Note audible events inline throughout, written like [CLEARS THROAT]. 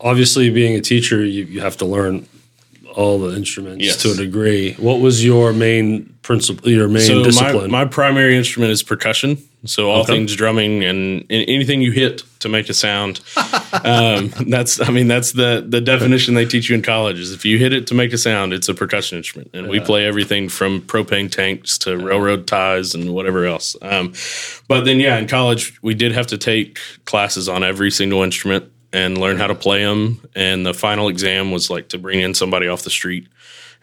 obviously, being a teacher, you, you have to learn all the instruments Yes. to a degree. What was your main principle? Your main So discipline? my primary instrument is percussion. So all Okay. things drumming and, and anything you hit to make a sound. [LAUGHS] um, that's I mean that's the the definition they teach you in college is if you hit it to make a sound, it's a percussion instrument. And we play everything from propane tanks to railroad ties and whatever else. Um, but then yeah, in college we did have to take classes on every single instrument and learn how to play them. And the final exam was like to bring in somebody off the street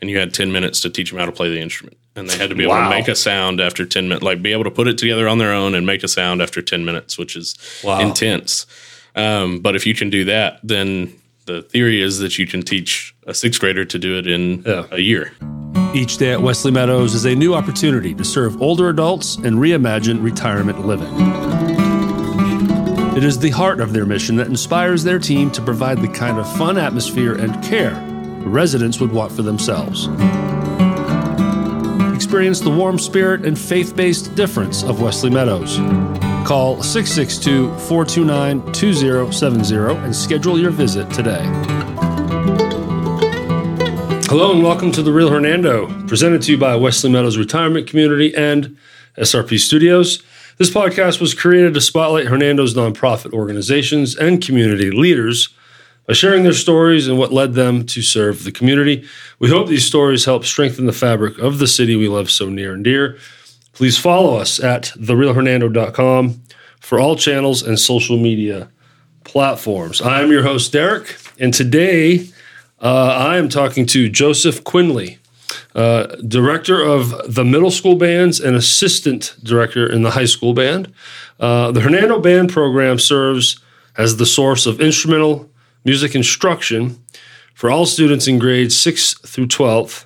and you had 10 minutes to teach them how to play the instrument. And they had to be able Wow. to make a sound after 10 minutes, like be able to put it together on their own and make a sound after 10 minutes, which is Wow. intense. Um, but if you can do that, then the theory is that you can teach a sixth grader to do it in Yeah. a year. Each day at Wesley Meadows is a new opportunity to serve older adults and reimagine retirement living. It is the heart of their mission that inspires their team to provide the kind of fun atmosphere and care residents would want for themselves. Experience the warm spirit and faith based difference of Wesley Meadows. Call 662 429 2070 and schedule your visit today. Hello and welcome to The Real Hernando, presented to you by Wesley Meadows Retirement Community and SRP Studios. This podcast was created to spotlight Hernando's nonprofit organizations and community leaders by sharing their stories and what led them to serve the community. We hope these stories help strengthen the fabric of the city we love so near and dear. Please follow us at therealhernando.com for all channels and social media platforms. I am your host, Derek, and today uh, I am talking to Joseph Quinnelly, uh, director of the middle school bands and assistant director in the high school band. Uh, the Hernando Band program serves as the source of instrumental music instruction for all students in grades 6 through 12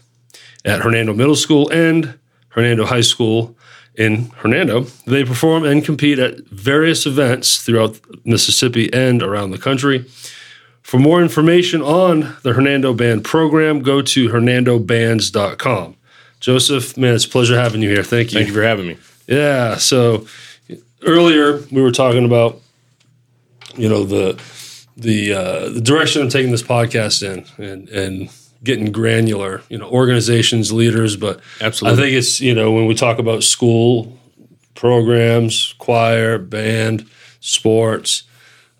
at Hernando Middle School and Hernando High School in Hernando. They perform and compete at various events throughout Mississippi and around the country. For more information on the Hernando Band program, go to hernandobands.com. Joseph, man, it's a pleasure having you here. Thank you. Thank you for having me. Yeah. So earlier we were talking about, you know, the the uh, the direction I'm taking this podcast in, and and getting granular. You know, organizations, leaders, but Absolutely. I think it's you know when we talk about school programs, choir, band, sports.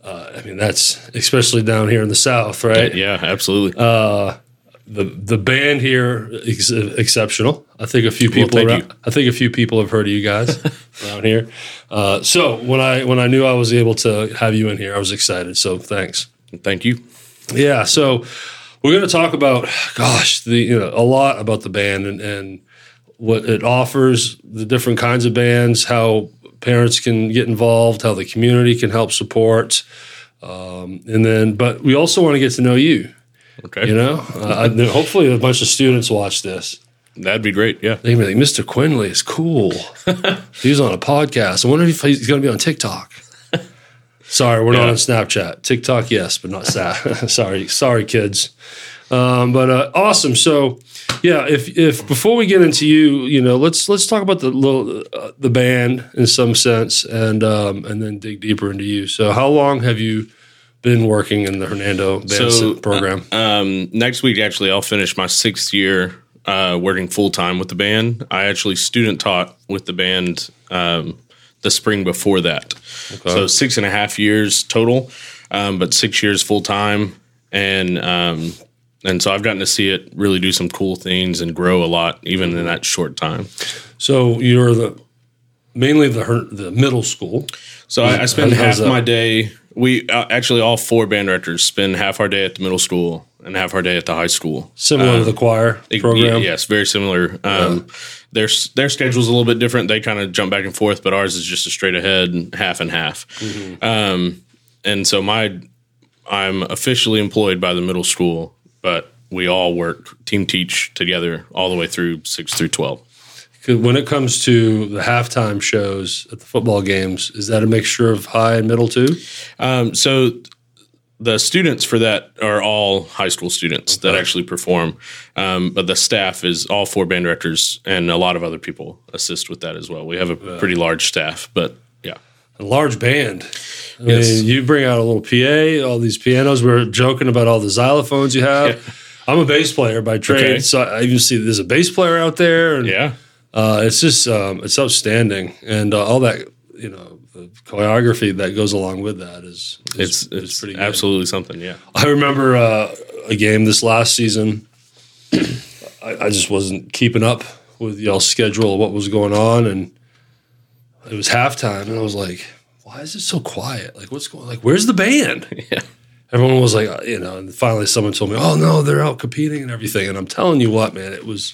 Uh, I mean, that's especially down here in the South, right? Yeah, absolutely. Uh, the the band here is exceptional. I think a few people. thank around. I think a few people have heard of you guys [LAUGHS] around here. Uh, so when I when I knew I was able to have you in here, I was excited. So thanks. Thank you. Yeah. So we're going to talk about, gosh, the you know a lot about the band and and what it offers, the different kinds of bands, how parents can get involved, how the community can help support, um, and then but we also want to get to know you. Okay. You know, uh, hopefully a bunch of students watch this. That'd be great. Yeah. They can be like, Mr. Quinnelly is cool. [LAUGHS] he's on a podcast. I wonder if he's going to be on TikTok. Sorry, we're not on Snapchat. TikTok, yes, but not Snap. [LAUGHS] sorry, sorry, kids. Um, but uh, awesome. So, yeah, if if before we get into you, you know, let's let's talk about the little uh, the band in some sense, and um, and then dig deeper into you. So, how long have you been working in the Hernando band So, program? Um, next week, actually, I'll finish my sixth year uh, working full time with the band. I actually student taught with the band um, the spring before that. So six and a half years total, um, but six years full time, and um, and so I've gotten to see it really do some cool things and grow a lot, even in that short time. So you're the mainly the her- the middle school. So I, I spend half that? my day. We uh, actually all four band directors spend half our day at the middle school and half our day at the high school. Similar to the choir Uh, It- program. Yes, very similar. Um, their their schedule's a little bit different. They kind of jump back and forth, but ours is just a straight ahead half and half. Mm-hmm. Um, and so my I'm officially employed by the middle school, but we all work team teach together all the way through six through twelve. 'Cause When it comes to the halftime shows at the football games, is that a mixture of high and middle too? Um, so the students for that are all high school students that actually perform, um, but the staff is all four band directors and a lot of other people assist with that as well. We have a pretty large staff, but a large band. I Yes. mean, you bring out a little PA, all these pianos. We are joking about all the xylophones you have. I'm a bass player by trade, Okay. so I even see there's a bass player out there, and Yeah. uh, it's just um, it's outstanding, and uh, all that you know the choreography that goes along with that is, is It's is it's pretty good. absolutely something. Yeah. I remember uh, a game this last season. I, I just wasn't keeping up with y'all's schedule of what was going on, and it was halftime, and I was like, "Why is it so quiet? Like, what's going? Like, where's the band?" [LAUGHS] Yeah. Everyone was like, you know, and finally someone told me, "Oh no, they're out competing and everything." And I'm telling you what, man, it was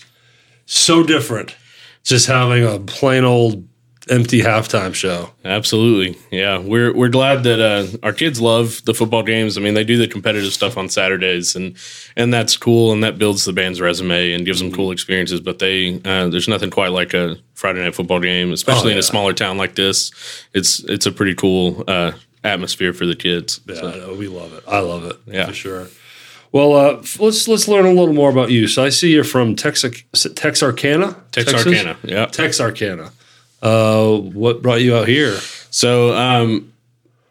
so different just having a plain old empty halftime show. Absolutely. Yeah. We're we're glad that uh, our kids love the football games. I mean, they do the competitive stuff on Saturdays and and that's cool and that builds the band's resume and gives them cool experiences, but they uh, there's nothing quite like a Friday night football game, especially in yeah. a smaller town like this. It's it's a pretty cool uh, atmosphere for the kids. Yeah, So, we love it. I love it. Yeah. for sure. Well, uh, let's let's learn a little more about you. So I see you're from Texas, Texarkana, Texarkana. Yeah. Texarkana. Uh, what brought you out here? So um,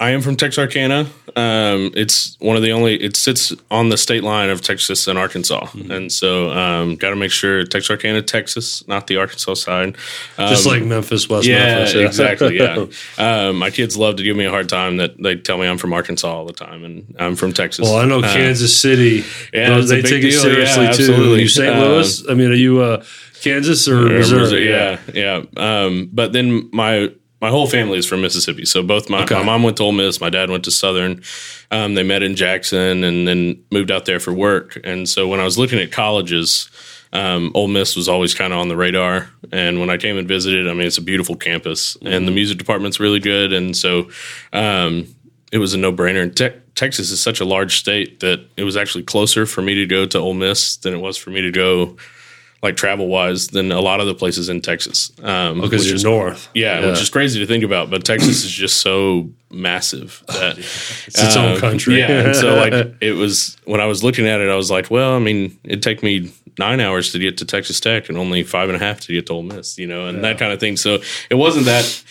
I am from Texarkana. Um, it's one of the only. It sits on the state line of Texas and Arkansas, Mm-hmm. and so um, got to make sure Texarkana, Texas, not the Arkansas side. Um, Just like Memphis, West yeah, Memphis. exactly. Yeah, [LAUGHS] um, my kids love to give me a hard time that they tell me I'm from Arkansas all the time, and I'm from Texas. Well, I know Uh, Kansas City. yeah, those- it's a they take it seriously Yeah, too. Are you St. Um, Louis? I mean, are you uh, Kansas or or Missouri? Yeah, yeah. Um, but then my my whole family is from Mississippi. So both my, Okay. my mom went to Ole Miss, my dad went to Southern. Um, they met in Jackson and then moved out there for work. And so when I was looking at colleges, um, Ole Miss was always kind of on the radar. And when I came and visited, I mean, it's a beautiful campus, and the music department's really good. And so um, it was a no brainer. And te- Texas is such a large state that it was actually closer for me to go to Ole Miss than it was for me to go. Like travel wise, than a lot of the places in Texas. Um, because which you're is north. yeah, which is crazy to think about, but Texas is just so massive [LAUGHS] that it's its own um, country. Yeah, and so like [LAUGHS] it was when I was looking at it, I was like, well, I mean, it'd take me nine hours to get to Texas Tech and only five and a half to get to Ole Miss, you know, and that kind of thing. So it wasn't that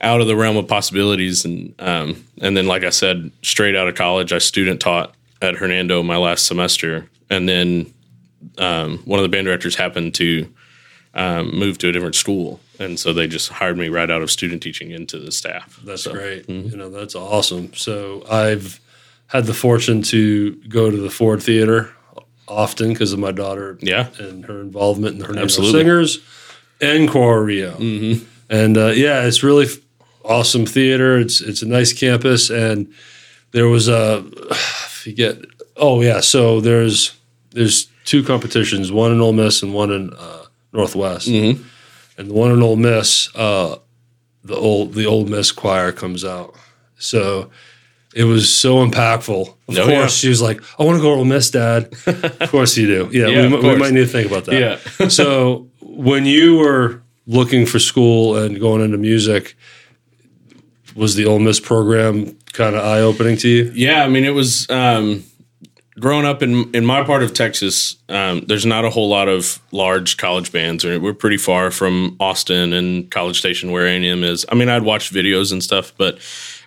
out of the realm of possibilities, and um, and then like I said, straight out of college, I student taught at Hernando my last semester, and then um, one of the band directors happened to um, move to a different school, and so they just hired me right out of student teaching into the staff. That's So, great. mm-hmm. You know, that's awesome. So I've had the fortune to go to the Ford Theater often because of my daughter Yeah, and her involvement in the Hernando Absolutely. Singers and Cora Rio. Mm-hmm. And uh, yeah, it's really awesome theater. It's it's a nice campus, and there was a [SIGHS] I forget. Oh yeah, so there's there's two competitions, one in Ole Miss and one in uh, Northwest. Mhm. And the one in Ole Miss, uh, the old the Ole Miss choir comes out. So it was so impactful. Of Oh, course, yeah. she was like, "I want to go to Ole Miss, Dad." [LAUGHS] of course you do. Yeah, Yeah, we, we might need to think about that. Yeah. so when you were looking for school and going into music, was the Ole Miss program kind of eye opening to you? yeah. I mean, it was um, growing up in in my part of Texas. Um, there's not a whole lot of large college bands. We're pretty far from Austin and College Station, where A and M is. I mean, I'd watched videos and stuff, but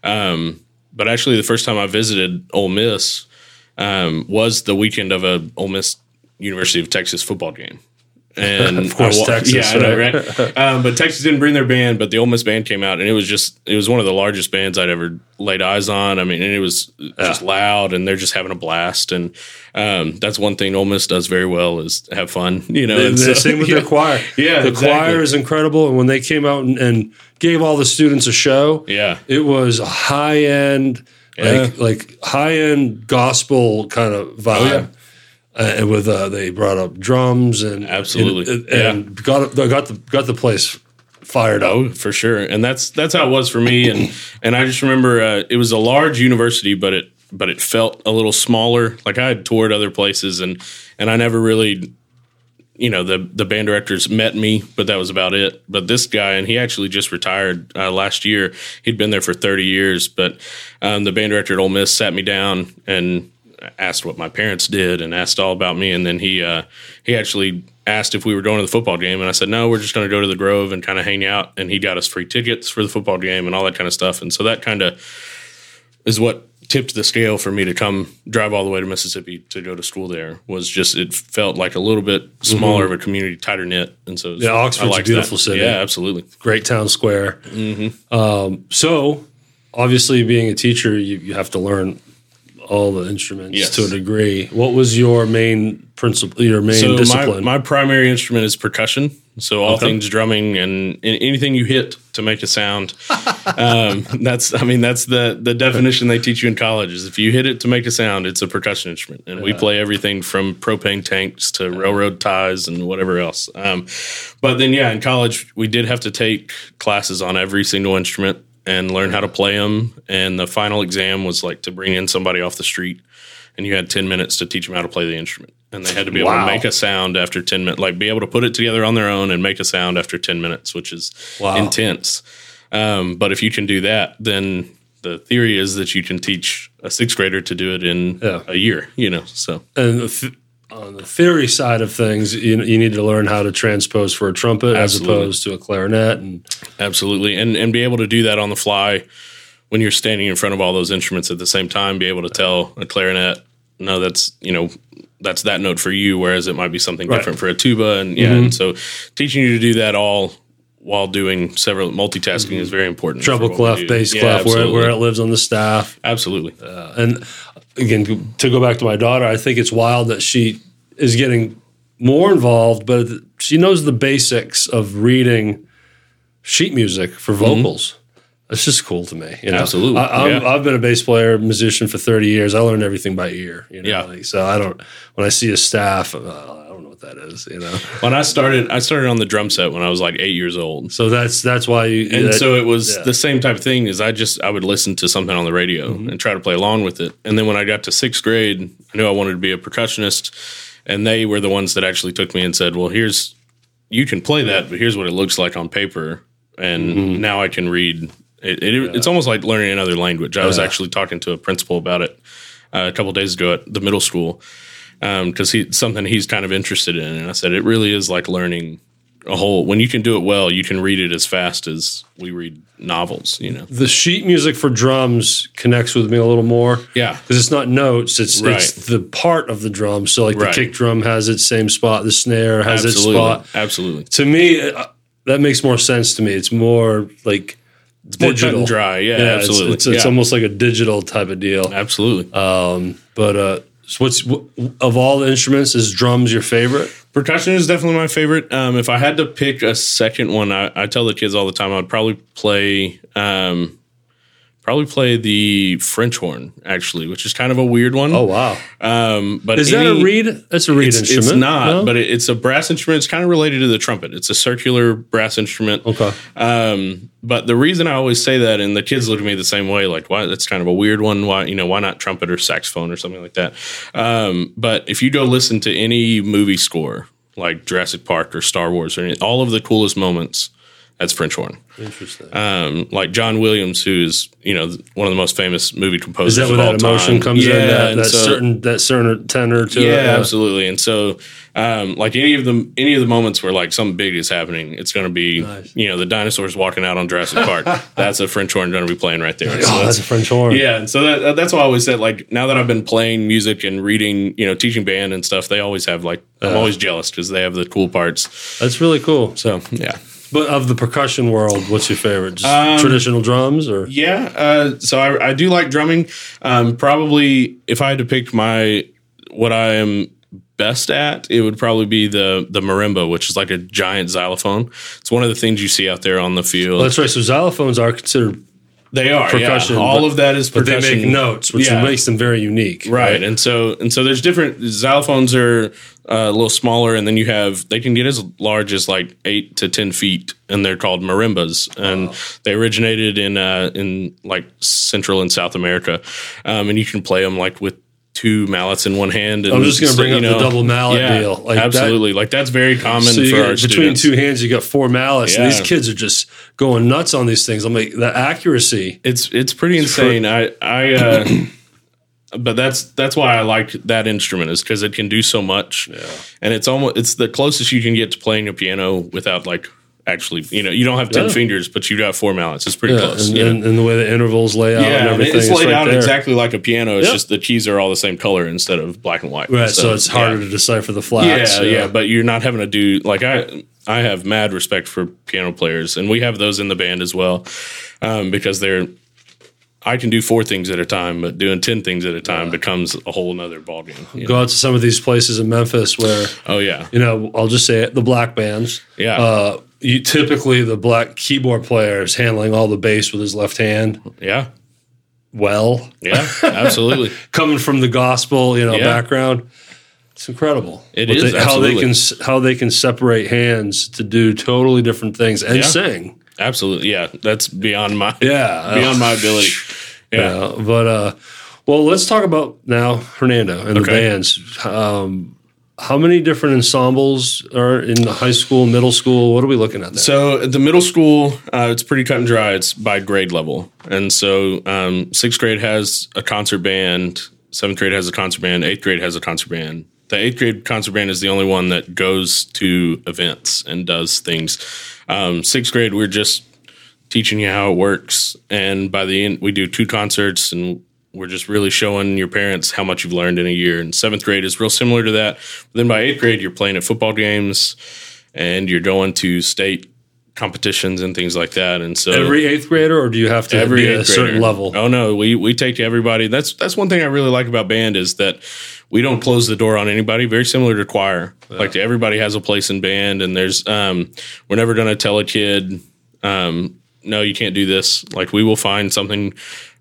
um, but actually, the first time I visited Ole Miss um, was the weekend of a Ole Miss University of Texas football game. And [LAUGHS] Of course, wa- Texas, yeah, I know, right? right? um, but Texas didn't bring their band, but the Ole Miss band came out, and it was just it was one of the largest bands I'd ever laid eyes on. I mean, and it was just loud, and they're just having a blast, and um, that's one thing Ole Miss does very well is have fun, you know. And and the so- same with [LAUGHS] yeah. their choir. Yeah, the exactly. choir is incredible. And when they came out and, and gave all the students a show, Yeah, it was a high end, like like high end gospel kind of vibe. Oh, yeah. Uh, and with uh, they brought up drums and Absolutely. and, and got got the got the place fired up. Oh, for sure, and that's that's how it was for me. And and I just remember uh, it was a large university, but it but it felt a little smaller. Like I had toured other places, and and I never really, you know, the the band directors met me, but that was about it. But this guy, and he actually just retired uh, last year. He'd been there for thirty years, but um, the band director at Ole Miss sat me down and asked what my parents did and asked all about me and then he uh, he actually asked if we were going to the football game, and I said no, we're just going to go to the Grove and kind of hang out. And he got us free tickets for the football game and all that kind of stuff. And so that kind of is what tipped the scale for me to come drive all the way to Mississippi to go to school there was just it felt like a little bit smaller of a community, tighter knit, and so Yeah, Oxford's a beautiful that. city. Yeah, absolutely. great town square. Um, so, obviously, being a teacher, you, you have to learn all the instruments Yes. to a degree. What was your main principle? Your main So my, discipline? my primary instrument is percussion. So all Okay. things drumming and anything you hit to make a sound. [LAUGHS] um, that's I mean that's the the definition they teach you in college is if you hit it to make a sound, it's a percussion instrument. And we play everything from propane tanks to railroad ties and whatever else. Um, but then yeah, in college we did have to take classes on every single instrument and learn how to play them. And the final exam was like to bring in somebody off the street and you had 10 minutes to teach them how to play the instrument. And they had to be able to make a sound after 10 minutes, like be able to put it together on their own and make a sound after 10 minutes, which is Wow. intense. Um, but if you can do that, then the theory is that you can teach a sixth grader to do it in Yeah. a year, you know? So, and th- on the theory side of things, you, you need to learn how to transpose for a trumpet Absolutely. as opposed to a clarinet. And absolutely. And, and be able to do that on the fly when you're standing in front of all those instruments at the same time, be able to tell a clarinet, no, that's, you know, that's that note for you, whereas it might be something Right. different for a tuba. And yeah, mm-hmm. and so teaching you to do that all while doing several multitasking mm-hmm. is very important. treble clef, bass Yeah, clef, where, where it lives on the staff. absolutely. Uh, and again, to go back to my daughter, I think it's wild that she is getting more involved, but she knows the basics of reading sheet music for vocals. It's just cool to me. You know? Mm-hmm. Absolutely, I, I'm, yeah. I've been a bass player, musician for 30 years. I learned everything by ear. You know? Yeah. Like, so I don't, when I see a staff, uh, I don't know what that is, you know? when I started, I started on the drum set when I was like eight years old. So that's, that's why you, And that- so it was yeah. the same type of thing as I just I would listen to something on the radio Mm-hmm. and try to play along with it. And then when I got to sixth grade, I knew I wanted to be a percussionist, and they were the ones that actually took me and said, "Well, here's you can play that, but here's what it looks like on paper." And Mm-hmm. now I can read. It, it, It's almost like learning another language. I was actually talking to a principal about it uh, a couple days ago at the middle school because he something he's kind of interested in, and I said it really is like learning a whole. When you can do it well, you can read it as fast as we read novels. You know. the sheet music for drums connects with me a little more. Yeah. because it's not notes; it's Right. it's the part of the drum. So like Right. the kick drum has its same spot, the snare has Absolutely. its spot. Absolutely. To me, uh, that makes more sense to me. It's more like it's and dry. Yeah, it's- absolutely. It's, it's, Yeah. almost like a digital type of deal. Absolutely. But uh, so what's wh- of all the instruments, is drums your favorite? Percussion is definitely my favorite. Um, if I had to pick a second one, I, I tell the kids all the time I would probably play um, probably play the French horn actually, which is kind of a weird one. Oh wow, um, but is that a reed? That's a reed It's, instrument. it's not, no? but it, it's a brass instrument. It's kind of related to the trumpet. It's a circular brass instrument. okay. Um, but the reason I always say that, and the kids look at me the same way, like, why? That's kind of a weird one. Why, you know, why not trumpet or saxophone or something like that? Um, but if you go listen to any movie score, like Jurassic Park or Star Wars, or any, all of the coolest moments, that's French horn. Interesting. Um, like John Williams, who's you know one of the most famous movie composers Is that of where all that emotion time. comes in? That, that so- certain that certain tenor to yeah, it. absolutely. And so, um, like any of the any of the moments where like something big is happening, it's going to be Nice. you know the dinosaurs walking out on Jurassic Park. [LAUGHS] that's a French horn going to be playing right there. So Oh, that's- that's a French horn. yeah, and so that, that's why I always said like now that I've been playing music and reading, you know, teaching band and stuff, they always have like I'm always jealous because they have the cool parts. That's really cool. So yeah, But of the percussion world, what's your favorite? Just Um, traditional drums or yeah. Uh, so I, I do like drumming. Um, probably if I had to pick my what I am best at, it would probably be the the marimba, which is like a giant xylophone. It's one of the things you see out there on the field. that's right. So xylophones are considered, they are percussion, Yeah. All but- of that is percussion. but they make notes, which Yeah. makes them very unique. right and so and so there's different xylophones are uh, a little smaller and then you have they can get as large as like eight to ten feet and they're called marimbas and they originated in uh in like central and south america um and you can play them like with two mallets in one hand and I'm just gonna bring you up the double mallet deal. Like that- absolutely like that's very common So you for get, our between students two hands, you got four mallets. And these kids are just going nuts on these things. I'm like, the accuracy. it's it's pretty insane. I I uh, [COUGHS] but that's that's why I like that instrument is because it can do so much, Yeah. and it's almost it's the closest you can get to playing a piano without like actually you know you don't have ten Yeah. fingers, but you got four mallets. It's pretty Yeah, close. and, and, and the way the intervals lay out and yeah, everything. it's laid right out there. exactly like a piano. It's Yep. just the keys are all the same color instead of black and white. Right, so, it's harder yeah. to decipher the flats. Yeah, yeah, but you're not having to do like I. I have mad respect for piano players, and we have those in the band as well, um, because they're. I can do four things at a time, but doing ten things at a time becomes a whole nother ballgame. you know? Go out to some of these places in Memphis where Oh yeah, you know, I'll just say it, the black bands. Yeah. Uh, you typically the black keyboard player is handling all the bass with his left hand. yeah, Well, yeah, absolutely. [LAUGHS] coming from the gospel, you know, Yeah. background, it's incredible. It is, they- how they can how they can separate hands to do totally different things and Yeah. sing. Absolutely, yeah. That's beyond my Yeah, beyond my ability. [LAUGHS] Yeah. Yeah, but uh, well, let's talk about now Hernando and the bands. Um, how many different ensembles are in the high school, middle school? What are we looking at there? So the middle school, uh, it's pretty cut and dry. It's by grade level, and so um, sixth grade has a concert band, seventh grade has a concert band, eighth grade has a concert band. The eighth grade concert band is the only one that goes to events and does things. Um, sixth grade, we're just teaching you how it works, and by the end, we do two concerts and. We're just really showing your parents how much you've learned in a year. And seventh grade is real similar to that. But then by eighth grade, you're playing at football games and you're going to state competitions and things like that. And so Every eighth grader, or do you have to every be a certain level? Oh no, we we take to everybody. That's that's one thing I really like about band is that we don't close the door on anybody. Very similar to choir. Like everybody has a place in band, and there's um we're never gonna tell a kid um no you can't do this. Like we will find something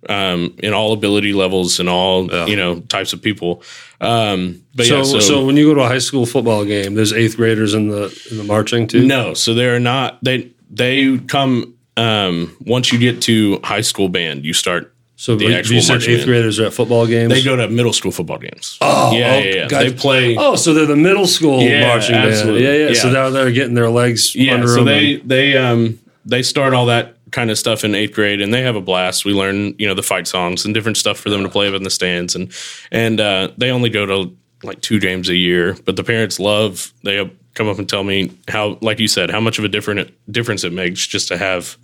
um in all ability levels and all you know types of people. Um but So, yeah, so, when you go to a high school football game, there's eighth graders in the in the marching too. No, so they're not. They they come um, once you get to high school band. You start. so the actual you said eighth graders are at football games. They go to middle school football games. Oh, yeah, oh, yeah, yeah. gotcha. They play. Oh, so they're the middle school Yeah, marching absolutely. band. Yeah, yeah, So now they're getting their legs yeah, so they they um they start all that kind of stuff in eighth grade, and they have a blast. We learn you know the fight songs and different stuff for them to play up in the stands, and and uh, they only go to like two games a year, but the parents love. They come up and tell me how, like you said, how much of a different difference it makes just to have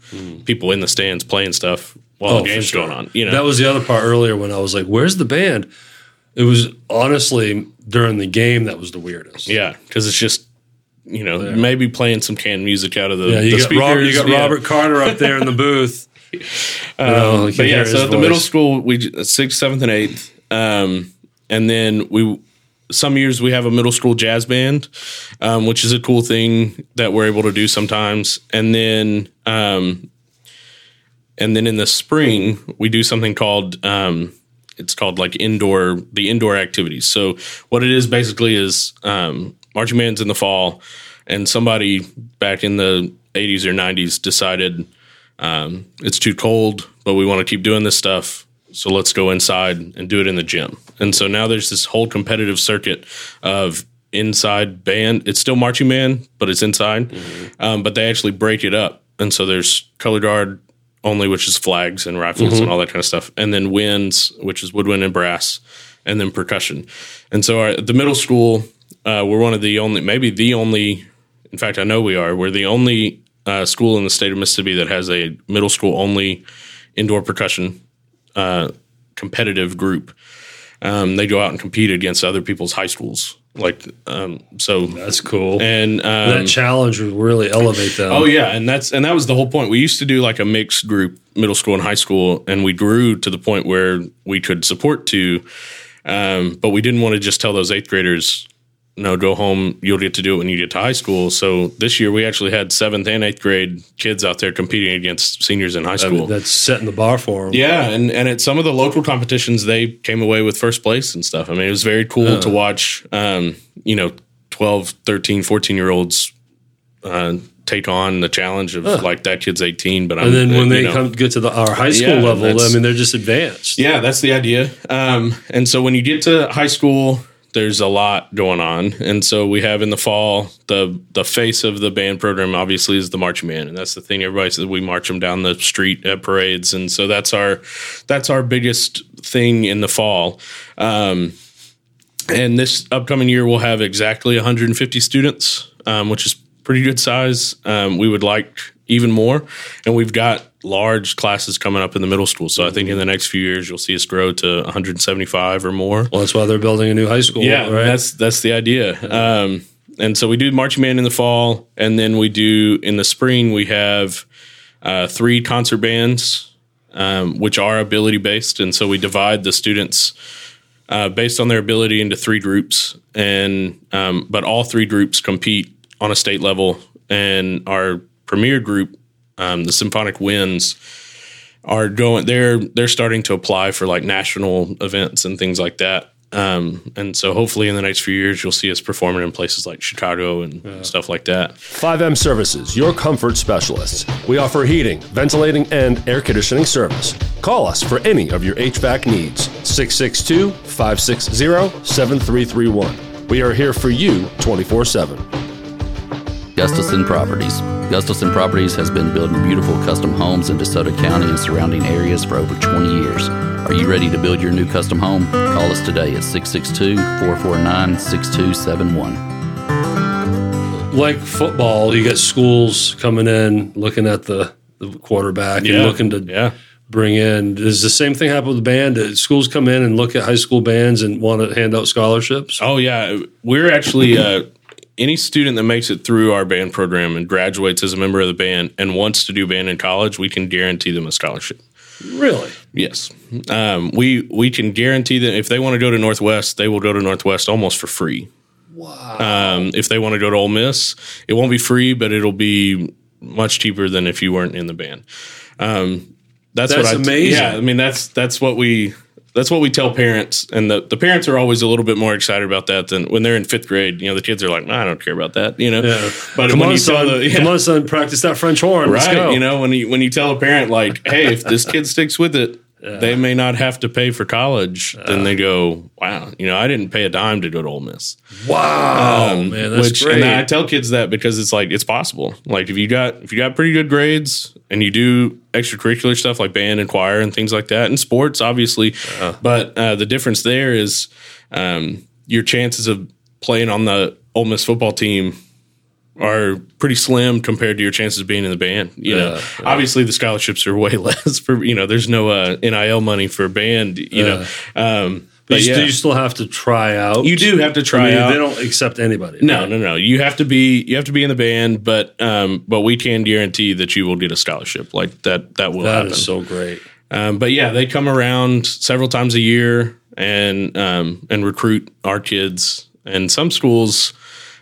people in the stands playing stuff while Oh, the game's sure. going on. You know, That was the other part earlier when I was like, "Where's the band?" It was honestly during the game that was the weirdest. Yeah, because it's just you know maybe playing some canned music out of the, Yeah, you the got, Rob, you got yeah. Robert Carter up there in the booth. [LAUGHS] Know, But yeah, so at the middle school we sixth, seventh, and eighth, um, and then we some years we have a middle school jazz band, um, which is a cool thing that we're able to do sometimes, and then um, and then in the spring we do something called um, it's called like indoor the indoor activities. So what it is basically is um, marching bands in the fall, and somebody back in the 80s or 90s decided um, it's too cold, but we want to keep doing this stuff. So let's go inside and do it in the gym. And so now there's this whole competitive circuit of inside band. It's still marching band, but it's inside. Um, but they actually break it up. And so there's color guard only, which is flags and rifles and all that kind of stuff. And then winds, which is woodwind and brass, and then percussion. And so our, the middle school, uh, we're one of the only, maybe the only, in fact, I know we are, we're the only uh, school in the state of Mississippi that has a middle school only indoor percussion uh, competitive group. Um, they go out and compete against other people's high schools. Like, um, so, That's cool. and, um, that challenge would really elevate them. Oh yeah, and that's and that was the whole point. We used to do like a mixed group, middle school and high school, and we grew to the point where we could support two, um, but we didn't want to just tell those eighth graders, "No, go home. You'll get to do it when you get to high school." So this year we actually had seventh and eighth grade kids out there competing against seniors in high I school. mean, that's setting the bar for them. Yeah, and and at some of the local competitions, they came away with first place and stuff. I mean, it was very cool to watch. Um, you know, 12, 13, 14 year olds uh, take on the challenge of like that kid's eighteen, but I'm, And then when uh, they you know. come get to the our high school Yeah, level, I mean, they're just advanced. Yeah, that's the idea. Um, and so when you get to high school, there's a lot going on, and so we have in the fall the the face of the band program obviously is the marching band, and that's the thing everybody says we march them down the street at parades, and so that's our that's our biggest thing in the fall. Um, and this upcoming year we'll have exactly 150 students, um, which is pretty good size. Um, we would like even more, and we've got large classes coming up in the middle school. So I think in the next few years you'll see us grow to 175 or more. Well, that's why they're building a new high school. Yeah, right? that's that's the idea. Um, and so we do marching band in the fall, and then we do in the spring we have uh, three concert bands, um, which are ability based, and so we divide the students uh, based on their ability into three groups, and um, but all three groups compete on a state level, and our premier group, um, the Symphonic Winds, are going. They're they're starting to apply for like national events and things like that. Um, and so hopefully in the next few years you'll see us performing in places like Chicago and stuff like that. 5M Services, your comfort specialists. We offer heating, ventilating, and air conditioning service. Call us for any of your HVAC needs. 662 560 7331. We are here for you 24 7. Gustafson Properties. Gustafson Properties has been building beautiful custom homes in DeSoto County and surrounding areas for over 20 years. Are you ready to build your new custom home? Call us today at 662 449 6271. Like football, you get schools coming in looking at the, the quarterback and looking to yeah. bring in. Does the same thing happen with the band? Do schools come in and look at high school bands and want to hand out scholarships? Oh yeah, we're actually uh, any student that makes it through our band program and graduates as a member of the band and wants to do band in college, we can guarantee them a scholarship. Really? Yes, um, we we can guarantee that if they want to go to Northwest, they will go to Northwest almost for free. Wow. Um, if they want to go to Ole Miss, it won't be free, but it'll be much cheaper than if you weren't in the band. Um, that's, That's what I, amazing. Yeah, I mean that's that's what we that's what we tell parents, and the, the parents are always a little bit more excited about that than when they're in fifth grade. You know, the kids are like, nah, I don't care about that. You know, Yeah. but come when on, you son. tell the yeah, Come on, son. Practice that French horn. Right, you know, when you when you tell a parent like, hey, if this kid sticks with it, they may not have to pay for college. then they go, wow, you know, I didn't pay a dime to go to Ole Miss. Wow, Um, man, that's which, great. And I tell kids that because it's like it's possible. Like if you got if you got pretty good grades and you do extracurricular stuff like band and choir and things like that, and sports, obviously. But uh, the difference there is um, your chances of playing on the Ole Miss football team are pretty slim compared to your chances of being in the band. You know, Yeah, obviously the scholarships are way [LAUGHS] less for you know. There's no uh, NIL money for band. You know, um, but but you, yeah, you still have to try out. you do have to I try mean, out. They don't accept anybody. No, right? no, no. You have to be you have to be in the band, but um, but we can guarantee that you will get a scholarship. Like that that will That happen. is so great. um, but yeah, they come around several times a year and um, and recruit our kids. And some schools,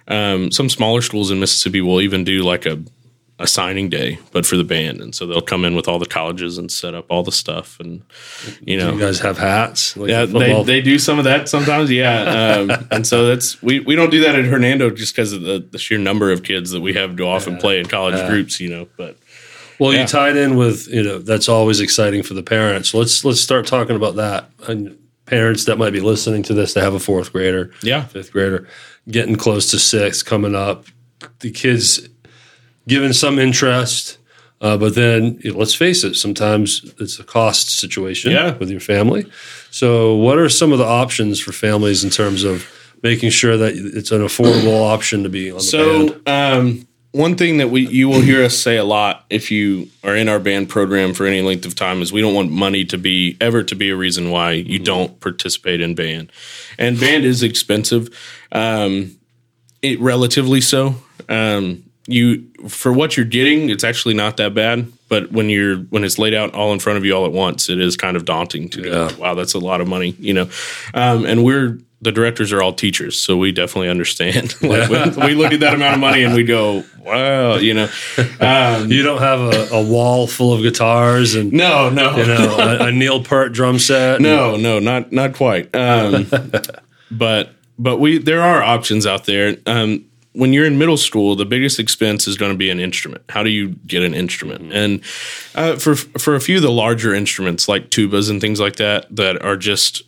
um, some smaller schools in Mississippi will even do like a a signing day, but for the band. And so they'll come in with all the colleges and set up all the stuff. And you know, You guys have hats. Like yeah, they, they do some of that sometimes. Yeah, um, [LAUGHS] and so that's we, we don't do that at Hernando just because of the, the sheer number of kids that we have go off and play in college groups. You know, but Well, Yeah. you tied in with you know that's always exciting for the parents. Let's let's start talking about that. And parents that might be listening to this, they have a fourth grader, yeah, fifth grader, getting close to six, coming up. The kids given some interest, uh, but then you know, let's face it, sometimes it's a cost situation Yeah. with your family. So, what are some of the options for families in terms of making sure that it's an affordable option to be on the So, band? um, one thing that we you will hear us say a lot if you are in our band program for any length of time is we don't want money to be ever to be a reason why you don't participate in band, and band is expensive, um, it relatively so. Um, you for what you're getting, it's actually not that bad. But when you're when it's laid out all in front of you all at once, it is kind of daunting to go. Wow, that's a lot of money, you know. Um, and we're the directors are all teachers, so we definitely understand. [LAUGHS] like we, we look at that amount of money and we go, wow, you know. Um, You don't have a, a wall full of guitars and no, no, you know a, a Neil Peart drum set. no, no, not not quite. Um, [LAUGHS] but but we there are options out there. Um, when you're in middle school, the biggest expense is going to be an instrument. How do you get an instrument? And uh, for for a few of the larger instruments like tubas and things like that that are just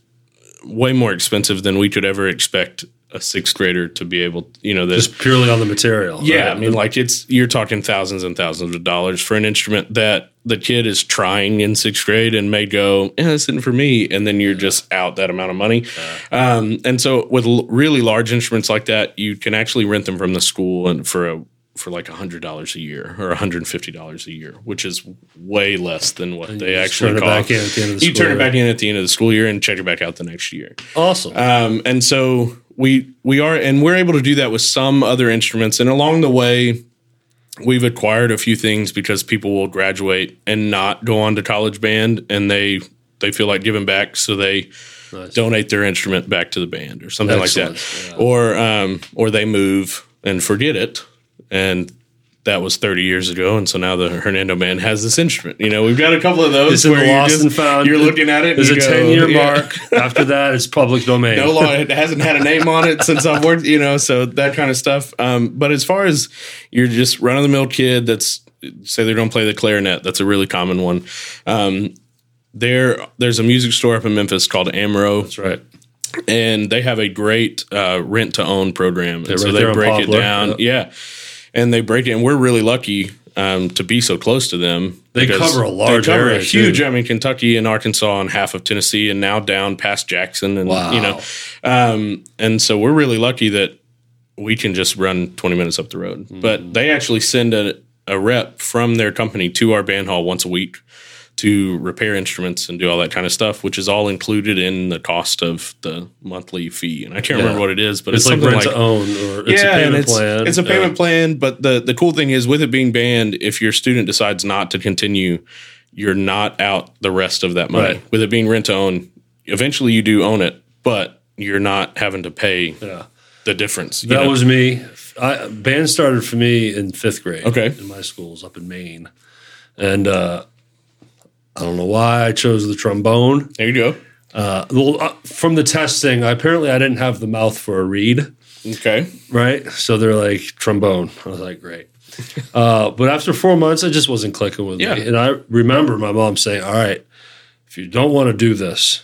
way more expensive than we could ever expect a sixth grader to be able, you know, this Just purely on the material. yeah, right? I mean, like it's you're talking thousands and thousands of dollars for an instrument that the kid is trying in sixth grade and may go, "Yeah, this isn't for me," and then you're just out that amount of money. Um, and so, with l- really large instruments like that, you can actually rent them from the school and for a for like hundred dollars a year or hundred and fifty dollars a year, which is way less than what they just actually turn it cost. back in at the the you turn it back in at the end of the school year and check it back out the next year. awesome. Um, and so we we are, and we're able to do that with some other instruments. And along the way, we've acquired a few things because people will graduate and not go on to college band, and they they feel like giving back, so they Nice. donate their instrument back to the band or something Excellent, like that, or um, or they move and forget it, and that was 30 years ago, and so now the Hernando Band has this instrument. You know, we've got a couple of those It's where you're, lost just- and found. you're looking at it. There's a go, 10 year yeah. mark. After that, it's public domain. no law it hasn't had a name on it since I've worked, you know, so that kind of stuff. Um, but as far as you're just run of the mill kid that's say they don't play the clarinet, that's a really common one. Um, there, there's a music store up in Memphis called Amro, That's right. and they have a great uh, rent to own program. And so they break it down, yep. yeah, and they break it. And we're really lucky um, to be so close to them. They cover a large they cover area, a huge. too. I mean, Kentucky and Arkansas and half of Tennessee, and now down past Jackson, and Wow. you know, um, and so we're really lucky that we can just run 20 minutes up the road. Mm-hmm. But they actually send a, a rep from their company to our band hall once a week to repair instruments and do all that kind of stuff, which is all included in the cost of the monthly fee. And I can't remember what it is, but It's, it's, like something rent like to own or it's a and payment it's, plan. It's a Yeah. payment plan, but the the cool thing is with it being banned, if your student decides not to continue, you're not out the rest of that money. Right. With it being rent to own, eventually you do own it, but you're not having to pay Yeah. the difference. That know? was me. I, band started for me in fifth grade. Okay. In my schools up in Maine. And uh, I don't know why I chose the trombone. there you go. Uh, well, uh, from the testing, apparently I didn't have the mouth for a reed. Okay. right? So they're like trombone. I was like, great. [LAUGHS] Uh, but after four months, I just wasn't clicking with Yeah. me. And I remember my mom saying, "All right, if you don't want to do this,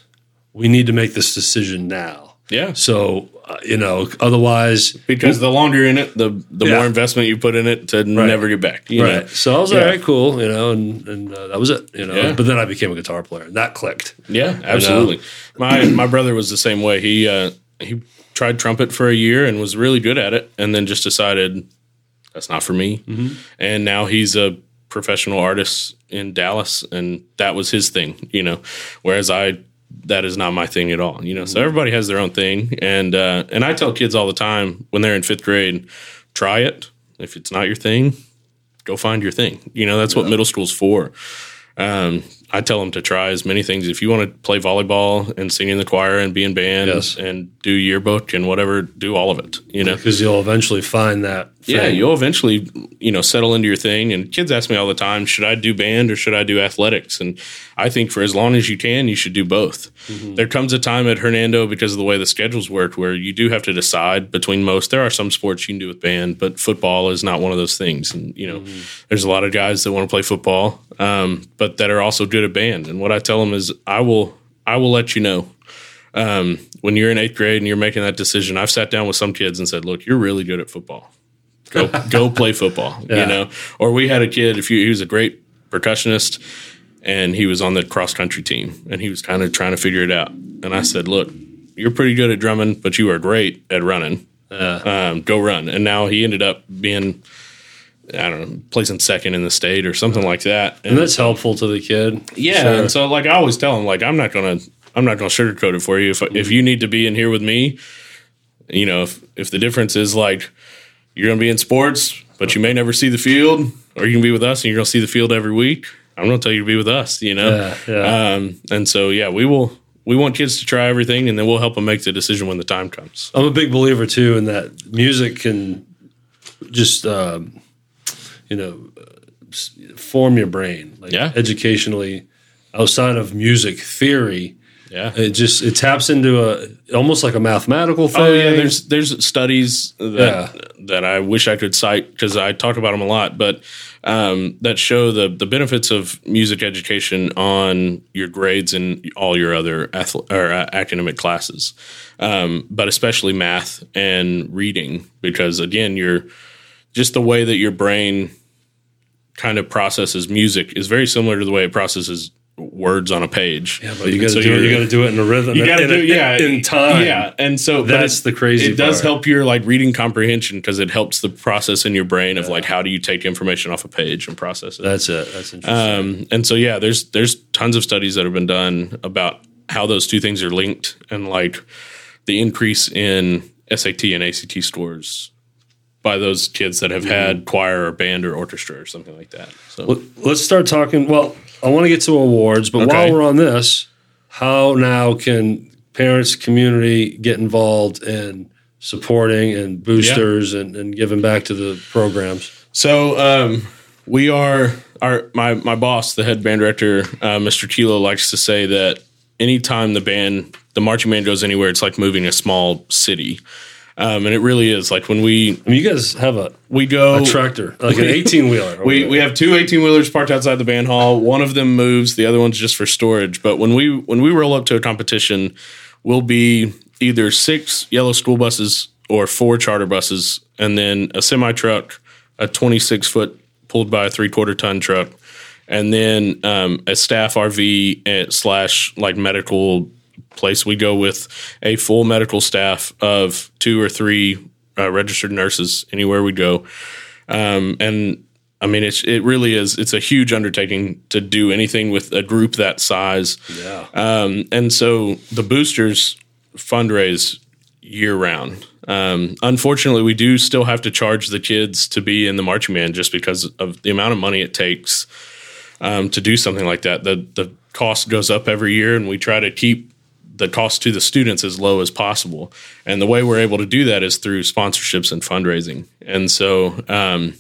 we need to make this decision now." Yeah. So uh, you know, otherwise, Because the longer you're in it, the the Yeah. more investment you put in it to never get back. You right? Know? So I was Yeah. like, "All right, cool," you know, and and uh, that was it, you know. Yeah. But then I became a guitar player, and that clicked. Yeah, absolutely. My my brother was the same way. He uh, he tried trumpet for a year and was really good at it, and then just decided that's not for me. And now he's a professional artist in Dallas, and that was his thing. You know, whereas I that is not my thing at all. You know, so everybody has their own thing, and uh, and I tell kids all the time when they're in fifth grade, try it. If it's not your thing, go find your thing. You know, that's what middle school's for. Um, I tell them to try as many things. If you want to play volleyball and sing in the choir and be in band Yes. and do yearbook and whatever, do all of it. You know, Because you'll eventually find that. Yeah, thing. you'll eventually, you know, settle into your thing. And kids ask me all the time, should I do band or should I do athletics? And I think for as long as you can, you should do both. There comes a time at Hernando because of the way the schedules work where you do have to decide between most. There are some sports you can do with band, but football is not one of those things. And, you know, there's a lot of guys that want to play football, um, but that are also good at band. And what I tell them is I will, I will let you know um, when you're in eighth grade and you're making that decision, I've sat down with some kids and said, "Look, you're really good at football. Go go play football." Yeah. You know. Or we had a kid. If you, he was a great percussionist, and he was on the cross country team, and he was kind of trying to figure it out. And I said, "Look, you're pretty good at drumming, but you are great at running. Um, go run." And now he ended up being. I don't know, placing second in the state or something like that. and that's helpful to the kid. Yeah, Sure. and so like I always tell him, like I'm not gonna I'm not gonna sugarcoat it for you. If if you need to be in here with me, you know, if if the difference is like you're gonna be in sports, but you may never see the field, or you can be with us and you're gonna see the field every week. I'm gonna tell you to be with us. You know, Yeah, yeah. Um, and so yeah, we will. We want kids to try everything, and then we'll help them make the decision when the time comes. I'm a big believer too in that music can just um, you know form your brain like Yeah. educationally outside of music theory Yeah. It just it taps into a almost like a mathematical thing. Oh yeah, there's there's studies that Yeah. that I wish I could cite because I talk about them a lot, but um, that show the the benefits of music education on your grades and all your other athl- or uh, academic classes, um, but especially math and reading because again, you're just the way that your brain kind of processes music is very similar to the way it processes words on a page. Yeah, but you got to So do it. you're- got to do it in a rhythm. you got to do in- yeah in time. yeah and so That's it- the crazy it does help your like reading comprehension because it helps the process in your brain of like how do you take information off a page and process it That's it. That's interesting. um, and so yeah there's there's tons of studies that have been done about how those two things are linked and like the increase in SAT and ACT scores by those kids that have had choir or band or orchestra or something like that so let's start talking. Well, I want to get to awards, but Okay. while we're on this, how now can parents, community get involved in supporting and boosters and, and giving back to the programs? So um, we are our my my boss, the head band director, uh, Mr. Kilo, likes to say that anytime the band, the marching band goes anywhere, it's like moving a small city, um, and it really is. Like when we I mean, you guys have a, we go a tractor, like an 18 wheeler. we, we have two 18 wheelers parked outside the band hall. One of them moves, the other one's just for storage. But when we when we roll up to a competition, we'll be either six yellow school buses or four charter buses, and then a semi truck, a 26 foot pulled by a three quarter ton truck, and then um, a staff RV slash like medical place. We go with a full medical staff of two or three uh, registered nurses anywhere we go um, and I mean, it's it really is. It's a huge undertaking to do anything with a group that size. Yeah. Um, and so the boosters fundraise year round. Um, unfortunately, we do still have to charge the kids to be in the marching band just because of the amount of money it takes um, to do something like that. The the cost goes up every year, and we try to keep the cost to the students as low as possible. And the way we're able to do that is through sponsorships and fundraising. And so, um,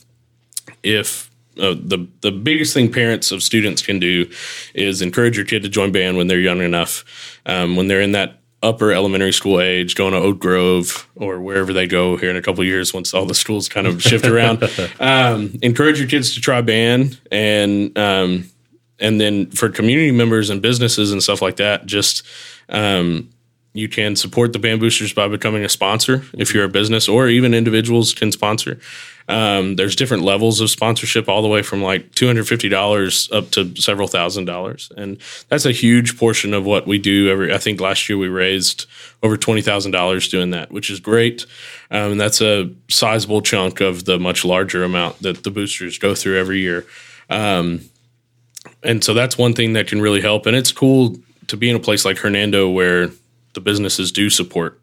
if uh, the the biggest thing parents of students can do is encourage your kid to join band when they're young enough, um, when they're in that upper elementary school age, going to Oak Grove or wherever they go here in a couple of years once all the schools kind of shift around. [LAUGHS] Um, encourage your kids to try band and um, and then for community members and businesses and stuff like that, just um, you can support the band boosters by becoming a sponsor if you're a business or even individuals can sponsor. Um, there's different levels of sponsorship, all the way from like two hundred fifty dollars up to several thousand dollars, and that's a huge portion of what we do. Every I think last year we raised over twenty thousand dollars doing that, which is great, um, and that's a sizable chunk of the much larger amount that the boosters go through every year. Um, and so that's one thing that can really help, and it's cool to be in a place like Hernando where the businesses do support,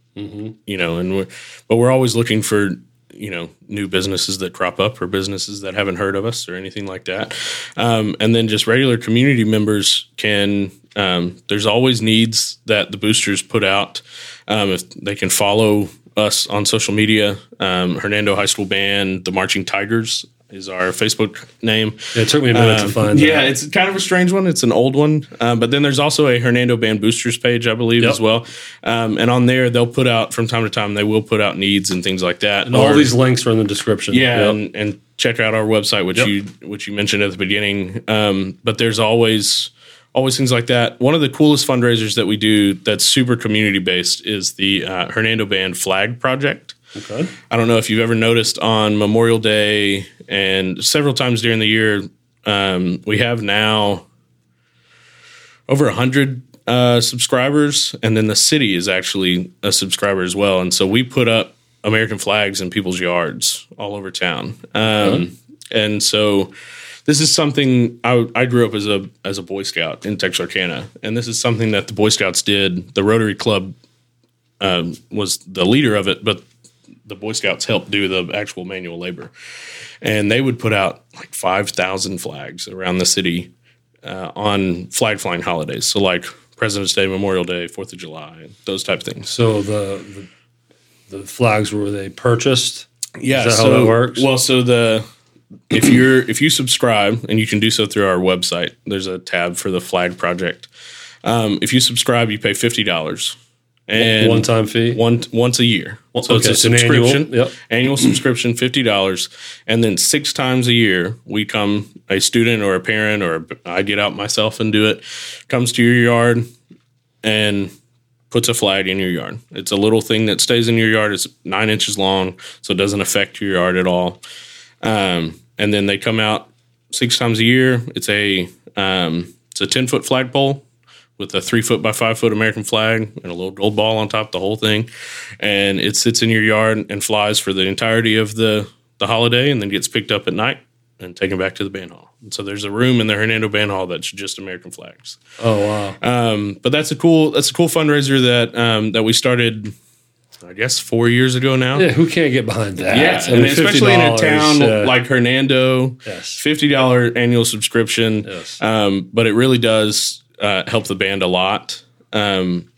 you know, and we're, but we're always looking for you know new businesses that crop up or businesses that haven't heard of us or anything like that. Um, and then just regular community members can um, there's always needs that the boosters put out um, if they can follow us on social media um, hernando high school band the marching tigers is our facebook name Yeah, It took me a minute to um, find yeah, that. it's kind of a strange one. It's an old one, um, but then there's also a Hernando Band Boosters page, I believe, Yep. as well. Um, and on there, they'll put out from time to time. They will put out needs and things like that. And all Or- these links are in the description. yeah, Yep. and, and check out our website, which Yep. you which you mentioned at the beginning. Um, but there's always always things like that. One of the coolest fundraisers that we do that's super community based is the uh, Hernando Band Flag Project. Okay. I don't know if you've ever noticed on Memorial Day and several times during the year, um, we have now over a hundred uh, subscribers, and then the city is actually a subscriber as well. And so we put up American flags in people's yards all over town. Um, And so this is something I, I grew up as a as a Boy Scout in Texarkana, and this is something that the Boy Scouts did. The Rotary Club um, was the leader of it, but the Boy Scouts helped do the actual manual labor, and they would put out like five thousand flags around the city uh, on flag flying holidays. So like President's Day, Memorial Day, Fourth of July, those type of things. So the, the the flags were they purchased? Yeah, Is that how so that works? well, so the if you're if you subscribe and you can do so through our website, there's a tab for the flag project. Um, if you subscribe, you pay fifty dollars. And One time fee. one once a year. So okay, it's a it's an annual, subscription. yep. Annual subscription, fifty dollars, and then six times a year we come a student or a parent or I get out myself and do it. Comes to your yard and puts a flag in your yard. It's a little thing that stays in your yard. It's nine inches long, so it doesn't affect your yard at all. Um, and then they come out six times a year. It's a um, it's a ten foot flagpole with a three foot by five foot American flag and a little gold ball on top, the whole thing. And it sits in your yard and flies for the entirety of the, the holiday and then gets picked up at night and taken back to the band hall. And so there's a room in the Hernando Band Hall that's just American flags. Oh wow. Um, but that's a cool that's a cool fundraiser that um, that we started I guess four years ago now. yeah, who can't get behind that? Yeah, I mean, and especially in a town uh, like Hernando, Yes. fifty dollar annual subscription. Yes. Um, but it really does uh, help the band a lot. Um,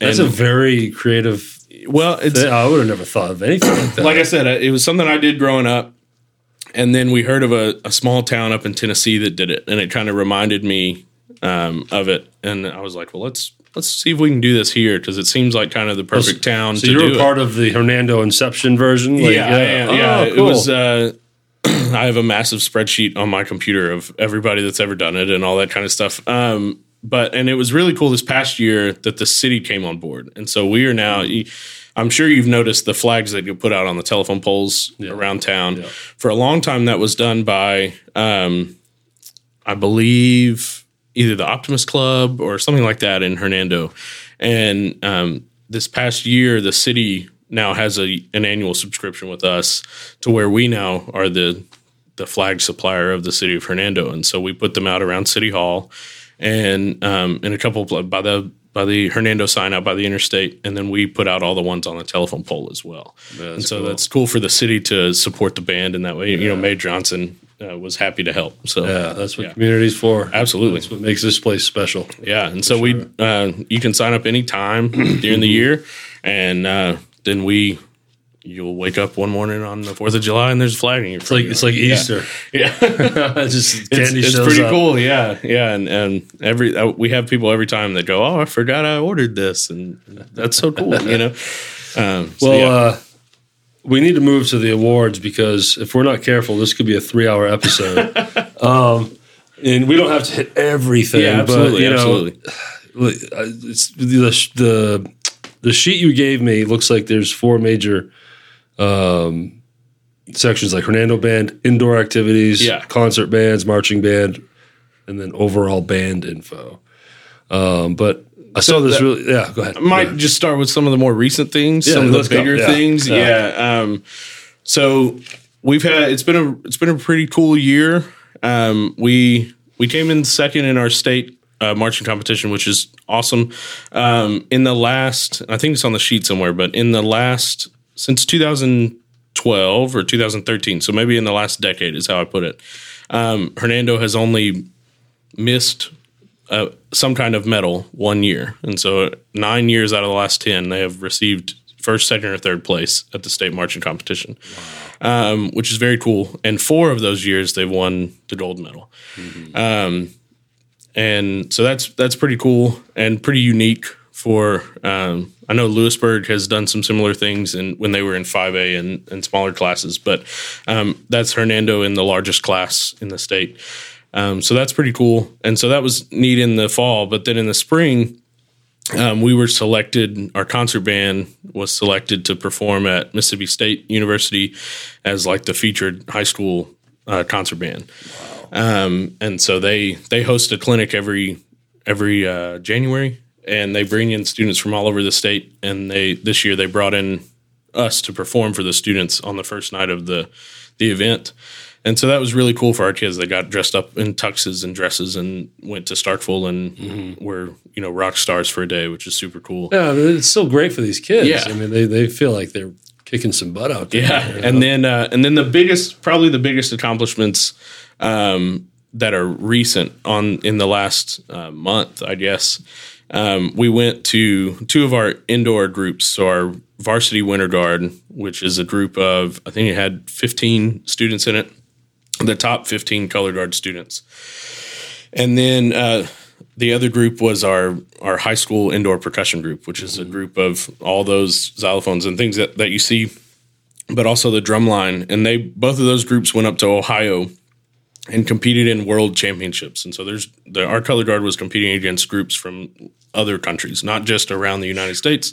that's a very creative. well, it's Thing. I would have never thought of anything like that. like I said, it was something I did growing up, and then we heard of a, a small town up in Tennessee that did it, and it kind of reminded me um, of it, and I was like, well, let's let's see if we can do this here because it seems like kind of the perfect town so to you were it. part of the Hernando Inception version. Like, yeah, am. yeah. Oh, It was. Uh, [CLEARS THROAT] I have a massive spreadsheet on my computer of everybody that's ever done it and all that kind of stuff. Um, but and it was really cool this past year that the city came on board, and so we are now. I'm sure you've noticed the flags that you put out on the telephone poles around town. Yeah. For a long time, that was done by, um, I believe, either the Optimist Club or something like that in Hernando. And um, this past year, the city now has a an annual subscription with us to where we now are the the flag supplier of the city of Hernando, and so we put them out around City Hall and um, in a couple of, by the by the Hernando sign out by the interstate, and then we put out all the ones on the telephone pole as well. and so cool. that's cool for the city to support the band in that way. You know, May Johnson uh, was happy to help. So yeah, that's what Yeah. community's for. Absolutely. that's what makes this place special. Yeah, and so we uh, you can sign up anytime during the year, and uh, then we you'll wake up one morning on the Fourth of July and there's a flag in your It's like it's like Easter. [LAUGHS] yeah. [LAUGHS] just It's, candy it's shows pretty up. cool, yeah, yeah, and and every uh, we have people every time that go, oh, I forgot I ordered this, and that's so cool, you know. [LAUGHS] Um, so, Well, yeah. uh, we need to move to the awards because if we're not careful, this could be a three-hour episode. um, and we don't have to hit everything. yeah, absolutely, but, you know, absolutely. [SIGHS] uh, it's the the the sheet you gave me looks like there's four major um, sections like Hernando band, indoor activities, Yeah. concert bands, marching band, and then overall band info. Um, but I saw this that- really. Yeah, go ahead. might Yeah. just start with some of the more recent things, Yeah, some of the bigger Yeah. things. Yeah. Yeah. Um, so we've had it's been a it's been a pretty cool year. Um, we we came in second in our state uh, marching competition, which is awesome. Um, in the last, I think it's on the sheet somewhere, but in the last since 2012 or 2013, so maybe in the last decade is how I put it. Um, Hernando has only missed uh, some kind of medal one year. And so nine years out of the last 10, they have received first, second, or third place at the state marching competition, um, which is very cool. And four of those years, they've won the gold medal. Um, and so that's that's pretty cool and pretty unique for. Um, I know Lewisburg has done some similar things in, when they were in 5A and, and smaller classes, but um, that's Hernando in the largest class in the state. Um, so that's pretty cool. And so that was neat in the fall. But then in the spring, um, we were selected, our concert band was selected to perform at Mississippi State University as like the featured high school uh, concert band. Um, and so they they host a clinic every every uh, January, and they bring in students from all over the state. And they this year they brought in us to perform for the students on the first night of the the event. And so that was really cool for our kids. They got dressed up in tuxes and dresses and went to Starkville and were you know rock stars for a day, which is super cool. Yeah, I mean, it's still great for these kids. Yeah. I mean, they, they feel like they're kicking some butt out there. Yeah, you know? and then uh, and then the biggest, probably the biggest accomplishments um, that are recent on in the last uh, month, I guess. Um, we went to two of our indoor groups. So our varsity winter guard, which is a group of I think it had 15 students in it, the top 15 color guard students, and then uh, the other group was our our high school indoor percussion group, which is a group of all those xylophones and things that, that you see, but also the drum line. And they both of those groups went up to Ohio and competed in world championships. And so there's the our color guard was competing against groups from other countries, not just around the United States,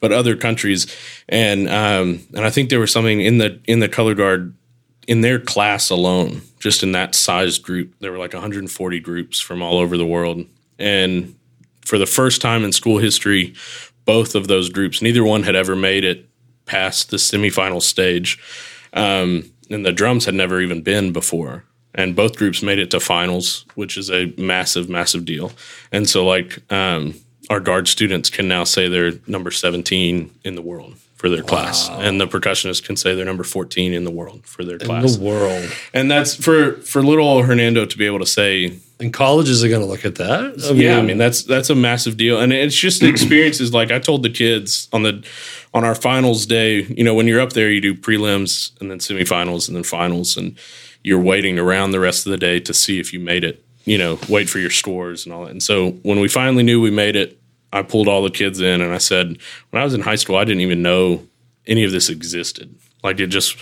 but other countries. And um, and I think there was something in the in the color guard in their class alone, just in that size group, there were like 140 groups from all over the world. And for the first time in school history, both of those groups, neither one had ever made it past the semifinal stage. Um, and the drums had never even been before. And both groups made it to finals, which is a massive, massive deal. And so, like, um, our guard students can now say they're number 17 in the world for their class, and the percussionist can say they're number 14 in the world for their class. the world. and that's for for little old Hernando to be able to say, And colleges are going to look at that. I yeah, I mean that's that's a massive deal, and it's just the experiences. like I told the kids on the on our finals day, you know, when you're up there, you do prelims and then semifinals and then finals, and you're waiting around the rest of the day to see if you made it. You know, wait for your scores and all that. And so when we finally knew we made it, I pulled all the kids in and I said, when I was in high school, I didn't even know any of this existed. Like it just,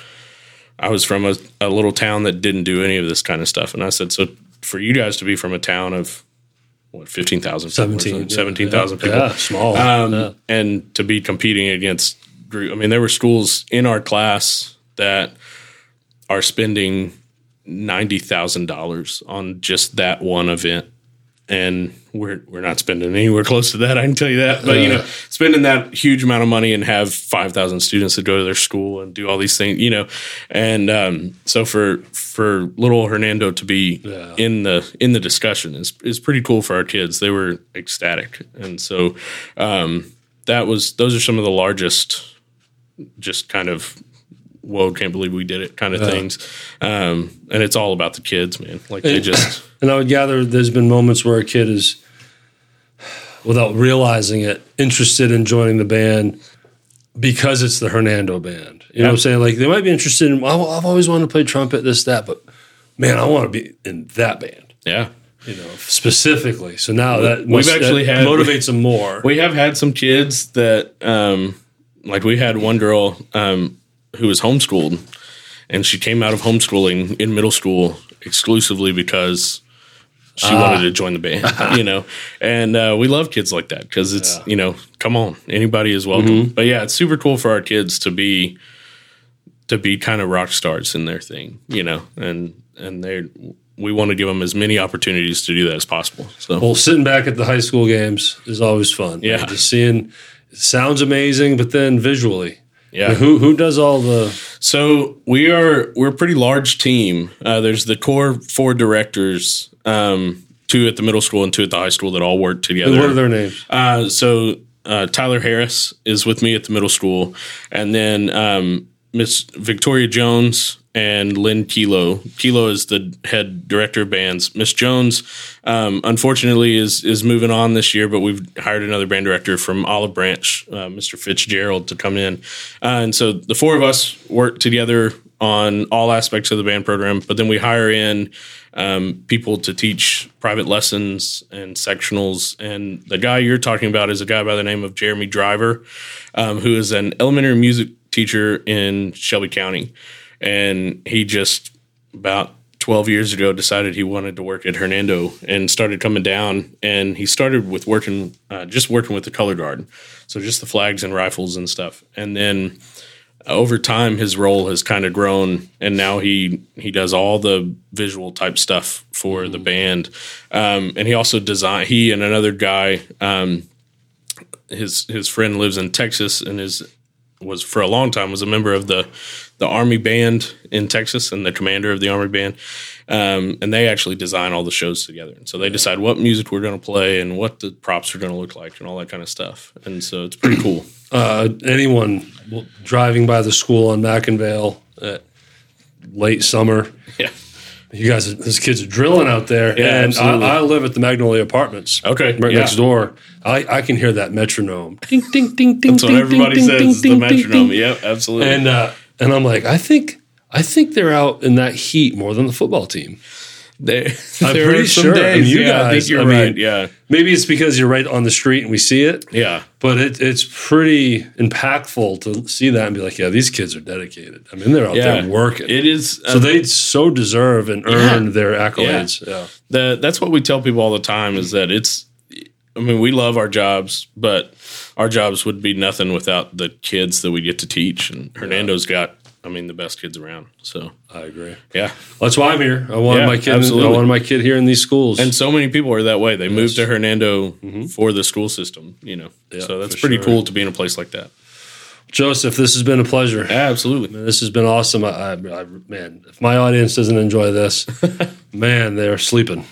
I was from a, a little town that didn't do any of this kind of stuff. And I said, so for you guys to be from a town of what, 15,000 people, 17. 17,000 people, Yeah, small. um, Yeah. and to be competing against group. I mean, there were schools in our class that are spending ninety thousand dollars on just that one event, and we're we're not spending anywhere close to that. I can tell you that. But you know, spending that huge amount of money and have five thousand students that go to their school and do all these things, you know, and um, so for for little Hernando to be Yeah. in the in the discussion is is pretty cool for our kids. They were ecstatic, and so um, that was those are some of the largest, just kind of whoa, can't believe we did it kind of things. Um, and it's all about the kids, man. Like they just And I would gather there's been moments where a kid is, without realizing it, interested in joining the band because it's the Hernando band. You know what I'm saying? Like they might be interested in, I've always wanted to play trumpet, this, that, but man, I want to be in that band, yeah. you know, specifically. So now that We've must- actually that had- motivates them more. We have had some kids that, um, like we had one girl um, who was homeschooled, and she came out of homeschooling in middle school exclusively because she wanted to join the band, [LAUGHS] you know. And uh, we love kids like that because it's you know, come on, anybody is welcome. But yeah, it's super cool for our kids to be to be kind of rock stars in their thing, you know, and and they we want to give them as many opportunities to do that as possible. So Well, sitting back at the high school games is always fun. Yeah. Right? Just seeing, it sounds amazing, but then visually, yeah, who who does all the So we are we're a pretty large team. Uh, there's the core four directors, um, two at the middle school and two at the high school that all work together. what are their names? Uh, so uh, Tyler Harris is with me at the middle school, and then um, Miss Victoria Jones and Lynn Kilo. Kilo is the head director of bands. Miss Jones, um, unfortunately, is is moving on this year, but we've hired another band director from Olive Branch, uh, Mr. Fitzgerald, to come in, uh, and so the four of us work together on all aspects of the band program. But then we hire in um, people to teach private lessons and sectionals. And the guy you're talking about is a guy by the name of Jeremy Driver, um, who is an elementary music teacher in Shelby County. And he just about 12 years ago decided he wanted to work at Hernando and started coming down. And he started with working, uh, just working with the color guard. So just the flags and rifles and stuff. And then over time his role has kind of grown and now he he does all the visual type stuff for the band um, and he also design he and another guy um, his his friend lives in Texas and is was for a long time was a member of the the army band in Texas and the commander of the army band um, and they actually design all the shows together and so they decide what music we're going to play and what the props are going to look like and all that kind of stuff and so it's pretty cool [CLEARS THROAT] uh, anyone driving by the school on McIngvale at late summer. yeah You guys, those kids are drilling out there, Yeah, and. I, I live at the Magnolia Apartments. Okay, right yeah. next door. I, I can hear that metronome. Ding ding ding ding. That's what ding, everybody ding, says. ding, the metronome. ding, Yep, absolutely. And uh, and I'm like, I think I think they're out in that heat more than the football team. There, [LAUGHS] I'm there pretty sure. I mean, you yeah, I guys, think you're I mean, right. Yeah, Maybe it's because you're right on the street and we see it, yeah, but it, it's pretty impactful to see that and be like, yeah, these kids are dedicated. I mean, they're out yeah. there working. It is. so um, they so deserve and earn their accolades. Yeah. the that's what we tell people all the time is that it's I mean we love our jobs but our jobs would be nothing without the kids that we get to teach and Hernando's got I mean the best kids around so I agree. yeah That's why I'm here. I wanted Yeah, my kid. absolutely. I wanted my kid here in these schools. and so many people are that way they moved to Hernando for the school system you know so that's pretty sure. cool to be in a place like that Joseph, this has been a pleasure. absolutely This has been awesome. I, I, I man, if my audience doesn't enjoy this, [LAUGHS] man, they're sleeping.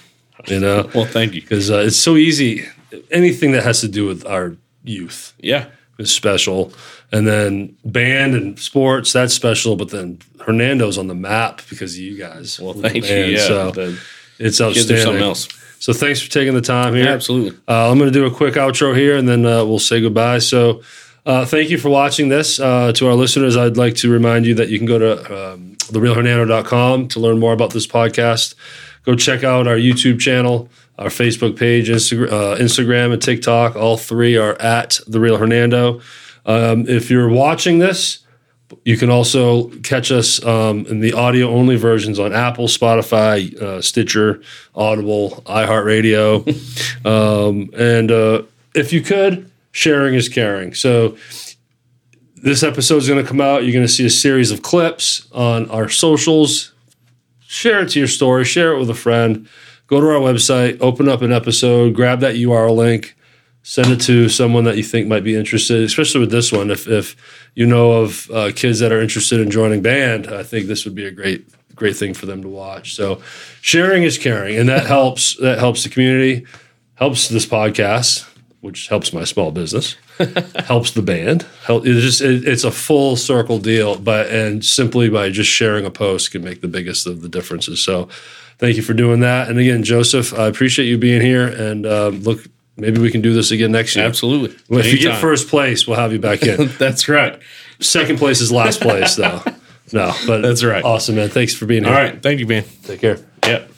You know, well thank you because uh, it's so easy. Anything that has to do with our youth yeah is special, and then band and sports that's special. But then Hernando's on the map because of you guys. well thank you yeah so the it's outstanding. something else So thanks for taking the time here. yeah, absolutely Uh, I'm going to do a quick outro here and then uh, we'll say goodbye. So, uh, thank you for watching this. Uh, to our listeners, I'd like to remind you that you can go to um, therealhernando.com to learn more about this podcast. Go check out our YouTube channel, our Facebook page, Instagram, uh, Instagram and TikTok. All three are at The Real Hernando. Um, if you're watching this, you can also catch us um, in the audio only versions on Apple, Spotify, uh, Stitcher, Audible, iHeartRadio. [LAUGHS] um, and uh, if you could, sharing is caring. So this episode is going to come out. You're going to see a series of clips on our socials. Share it to your story, share it with a friend. Go to our website, open up an episode, grab that URL link, send it to someone that you think might be interested, especially with this one. If, if you know of uh, kids that are interested in joining band, I think this would be a great great thing for them to watch. So sharing is caring, and that helps that helps the community, helps this podcast, which helps my small business, [LAUGHS] helps the band. Help, it's just it, it's a full circle deal. But and simply by just sharing a post can make the biggest of the differences. So. Thank you for doing that. And again, Joseph, I appreciate you being here. And um, look, maybe we can do this again next year. absolutely Well, if you get first place, we'll have you back in. [LAUGHS] that's right Second place is last place, though. [LAUGHS] No, but That's right. Awesome, man. Thanks for being here. all right thank you man Take care. Yep.